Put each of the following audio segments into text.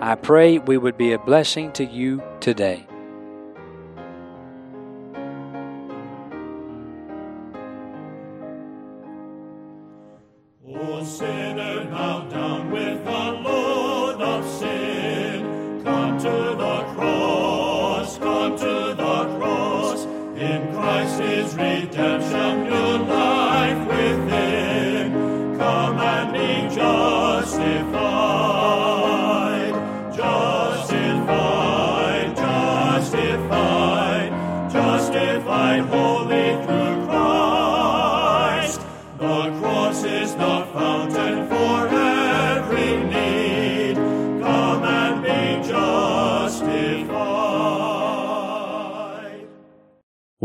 I pray we would be a blessing to you today.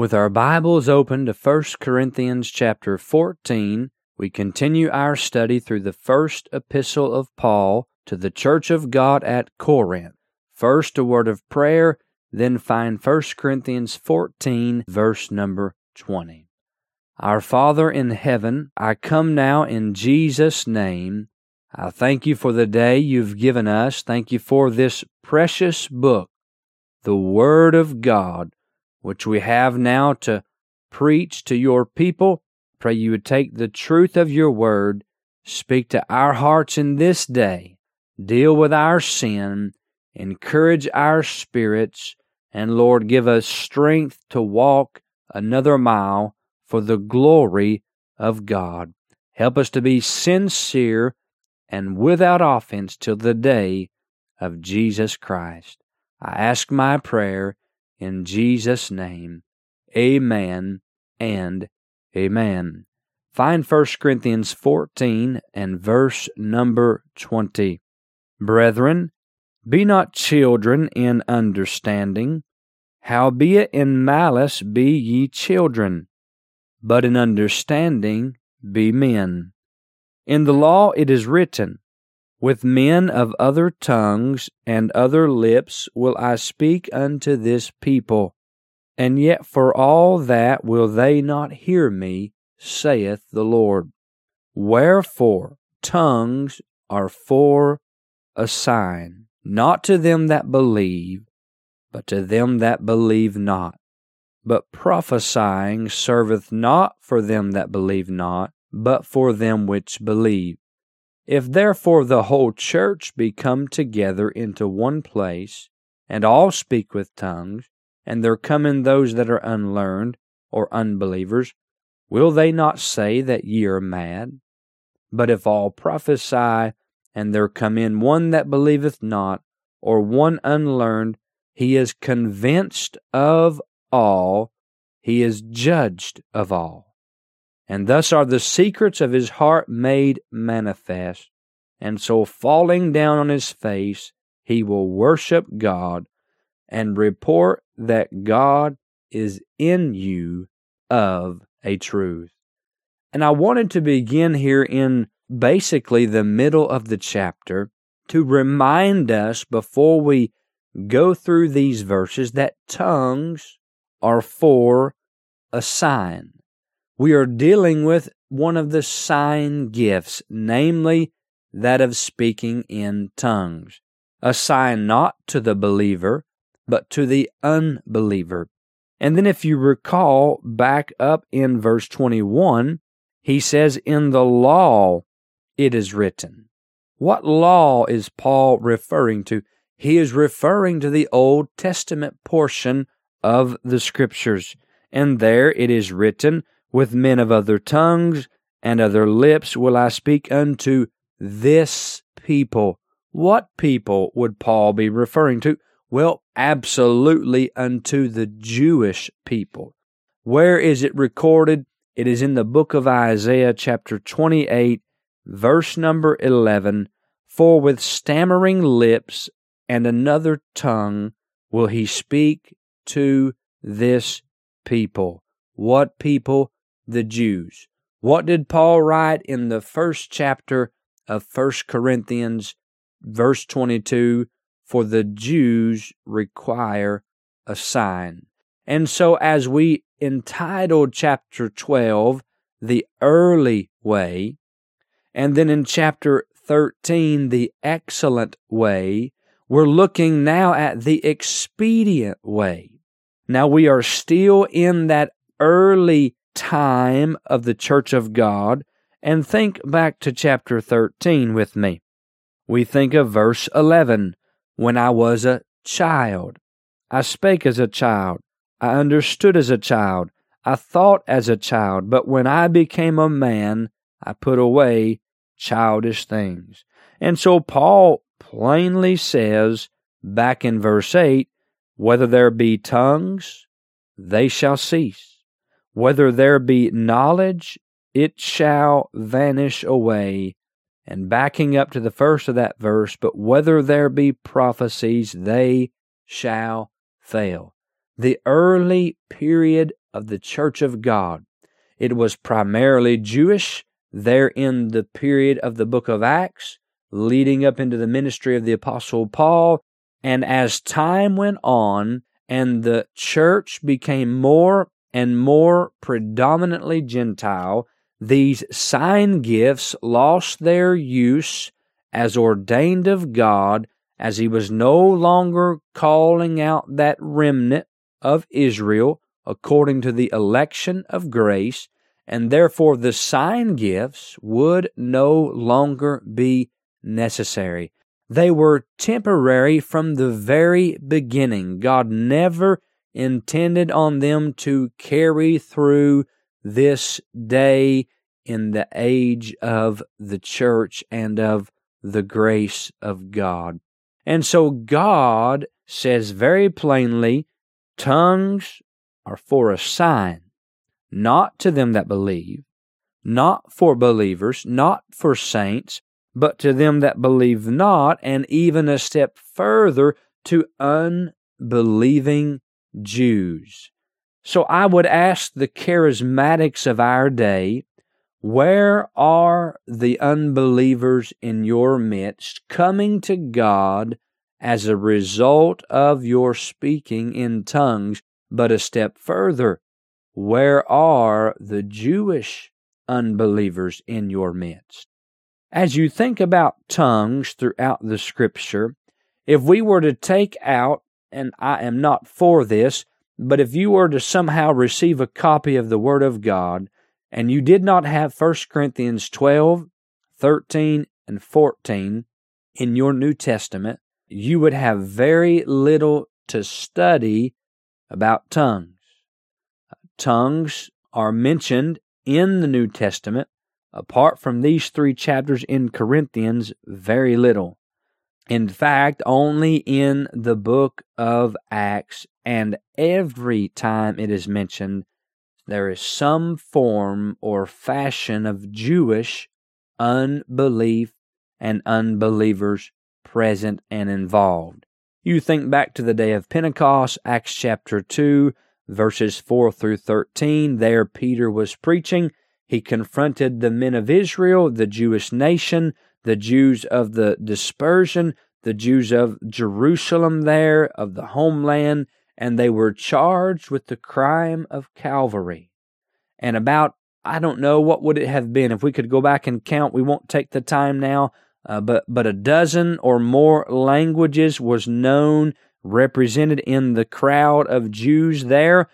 With our Bibles open to 1 Corinthians chapter 14, we continue our study through the first epistle of Paul to the church of God at Corinth. First a word of prayer, then find 1 Corinthians 14, verse number 20. Our Father in heaven, I come now in Jesus' name. I thank you for the day you've given us. Thank you for this precious book, the Word of God, which we have now to preach to your people. Pray you would take the truth of your Word, speak to our hearts in this day, deal with our sin, encourage our spirits, and Lord, give us strength to walk another mile for the glory of God. Help us to be sincere and without offense till the day of Jesus Christ. I ask my prayer in Jesus' name. Amen and amen. Find 1 Corinthians 14 and verse number 20. Brethren, be not children in understanding, howbeit in malice be ye children but in understanding be men. In the law it is written, With men of other tongues and other lips will I speak unto this people, and yet for all that will they not hear me, saith the Lord. Wherefore tongues are for a sign, not to them that believe, but to them that believe not. But prophesying serveth not for them that believe not, but for them which believe. If therefore the whole church be come together into one place, and all speak with tongues, and there come in those that are unlearned, or unbelievers, will they not say that ye are mad? But if all prophesy, and there come in one that believeth not, or one unlearned, he is convinced of all, he is judged of all. And thus are the secrets of his heart made manifest. And so, falling down on his face, he will worship God and report that God is in you of a truth. And I wanted to begin here in basically the middle of the chapter to remind us before we go through these verses that tongues are for a sign. We are dealing with one of the sign gifts, namely that of speaking in tongues. A sign not to the believer, but to the unbeliever. And then, if you recall back up in verse 21, he says, In the law it is written. What law is Paul referring to? he is referring to the Old Testament portion of the Scriptures. And there it is written, With men of other tongues and other lips will I speak unto this people. What people would Paul be referring to? Well, absolutely unto the Jewish people. Where is it recorded? It is in the book of Isaiah, chapter 28, verse number 11. For with stammering lips and another tongue will he speak to this people. What people? The Jews. What did Paul write in the first chapter of First Corinthians, verse 22? For the Jews require a sign. And so, as we entitled chapter 12, The Early Way, and then in chapter 13, The Excellent Way, we're looking now at the expedient way. Now, we are still in that early time of the church of God, and think back to chapter 13 with me. We think of verse 11 When I was a child, I spake as a child, I understood as a child, I thought as a child, but when I became a man, I put away childish things. And so Paul plainly says back in verse 8 whether there be tongues, they shall cease. Whether there be knowledge, it shall vanish away. And backing up to the first of that verse, but whether there be prophecies, they shall fail. The early period of the Church of God, it was primarily Jewish there in the period of the book of Acts, leading up into the ministry of the Apostle Paul. And as time went on and the church became more and more predominantly Gentile, these sign gifts lost their use as ordained of God, as He was no longer calling out that remnant of Israel according to the election of grace, and therefore the sign gifts would no longer be necessary. They were temporary from the very beginning. God never intended on them to carry through this day in the age of the church and of the grace of God. And so God says very plainly, tongues are for a sign, not to them that believe, not for believers, not for saints, but to them that believe not, and even a step further to unbelieving Jews. So I would ask the charismatics of our day, where are the unbelievers in your midst coming to God as a result of your speaking in tongues? But a step further, where are the Jewish unbelievers in your midst? As you think about tongues throughout the scripture, if we were to take out and I am not for this, but if you were to somehow receive a copy of the Word of God and you did not have 1 Corinthians 12, 13, and 14 in your New Testament, you would have very little to study about tongues. Tongues are mentioned in the New Testament, apart from these three chapters in Corinthians, very little. In fact, only in the book of Acts, and every time it is mentioned, there is some form or fashion of Jewish unbelief and unbelievers present and involved. You think back to the day of Pentecost, Acts chapter 2, verses 4 through 13. There, Peter was preaching. He confronted the men of Israel, the Jewish nation, the Jews of the dispersion, the Jews of Jerusalem there, of the homeland, and they were charged with the crime of Calvary. And about, I don't know, what would it have been? If we could go back and count, we won't take the time now, uh, but, but a dozen or more languages was known, represented in the crowd of Jews there,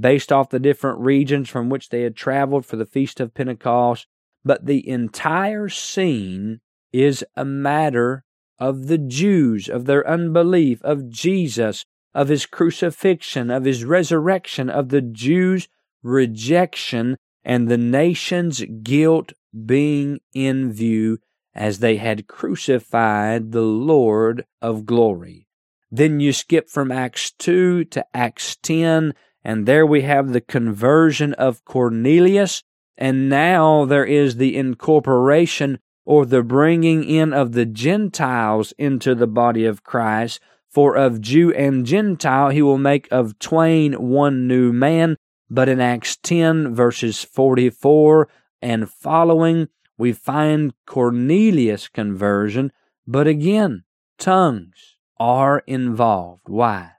based off the different regions from which they had traveled for the Feast of Pentecost. But the entire scene is a matter of the Jews, of their unbelief, of Jesus, of his crucifixion, of his resurrection, of the Jews' rejection, and the nation's guilt being in view as they had crucified the Lord of glory. Then you skip from Acts 2 to Acts 10, and there we have the conversion of Cornelius, and now there is the incorporation or the bringing in of the Gentiles into the body of Christ. For of Jew and Gentile he will make of twain one new man. But in Acts 10, verses 44 and following, we find Cornelius' conversion. But again, tongues are involved. Why?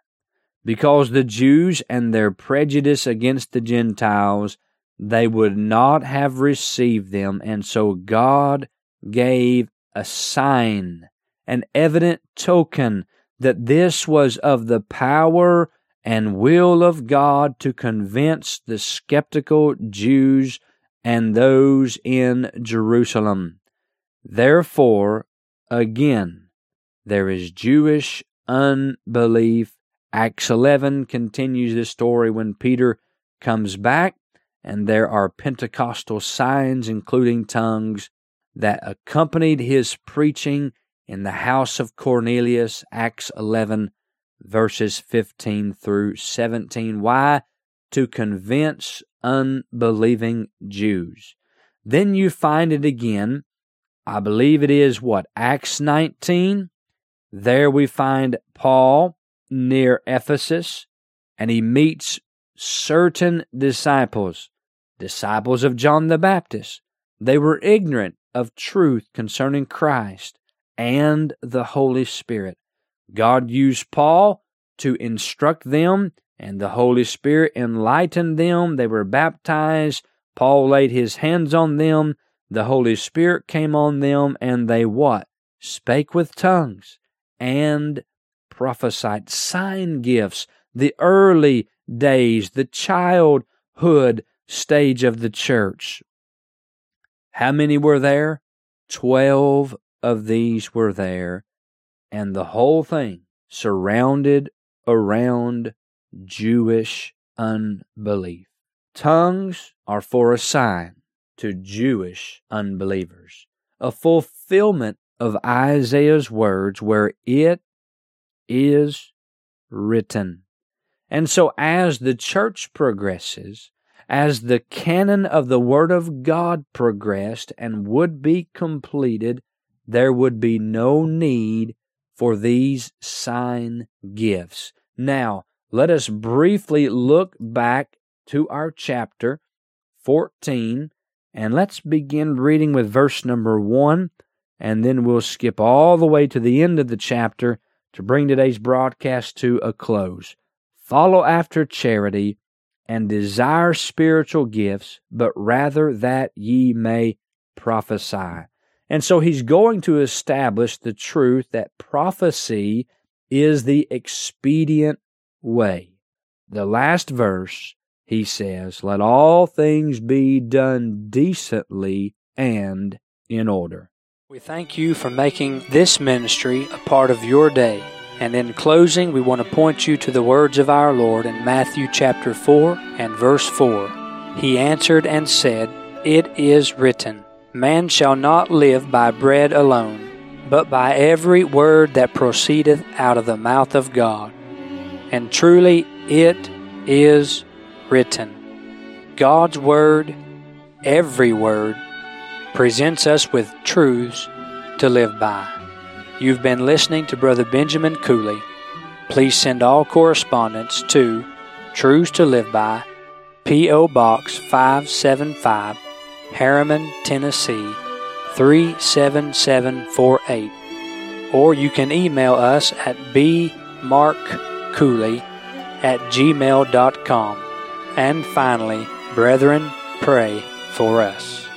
Because the Jews and their prejudice against the Gentiles, they would not have received them, and so God gave a sign, an evident token that this was of the power and will of God to convince the skeptical Jews and those in Jerusalem. Therefore, again, there is Jewish unbelief. Acts 11 continues the story when Peter comes back, and there are Pentecostal signs, including tongues, that accompanied his preaching in the house of Cornelius, Acts 11, verses 15 through 17. Why? To convince unbelieving Jews. Then you find it again, I believe it is what, Acts 19? There we find Paul near Ephesus, and he meets certain disciples, disciples of John the Baptist. They were ignorant of truth concerning Christ and the Holy Spirit. God used Paul to instruct them, and the Holy Spirit enlightened them. They were baptized. Paul laid his hands on them. The Holy Spirit came on them, and they what? Spake with tongues and prophesied. Sign gifts, the early days, the childhood stage of the church. How many were there? Twelve of these were there, and the whole thing surrounded around Jewish unbelief. Tongues are for a sign to Jewish unbelievers, a fulfillment of Isaiah's words where it is written. And so, as the church progresses, as the canon of the Word of God progressed and would be completed, there would be no need for these sign gifts. Now, let us briefly look back to our chapter 14 and let's begin reading with verse number 1 and then we'll skip all the way to the end of the chapter to bring today's broadcast to a close. Follow after charity and desire spiritual gifts, but rather that ye may prophesy. And so he's going to establish the truth that prophecy is the expedient way. The last verse, he says, Let all things be done decently and in order. We thank you for making this ministry a part of your day. And in closing, we want to point you to the words of our Lord in Matthew chapter 4 and verse 4. He answered and said, It is written, Man shall not live by bread alone, but by every word that proceedeth out of the mouth of God. And truly it is written. God's Word, every word, presents us with truths to live by. You've been listening to Brother Benjamin Cooley. Please send all correspondence to Truths to Live By, P.O. Box 575, Harriman, Tennessee 37748. Or you can email us at bmarkcooley at gmail.com. And finally, brethren, pray for us.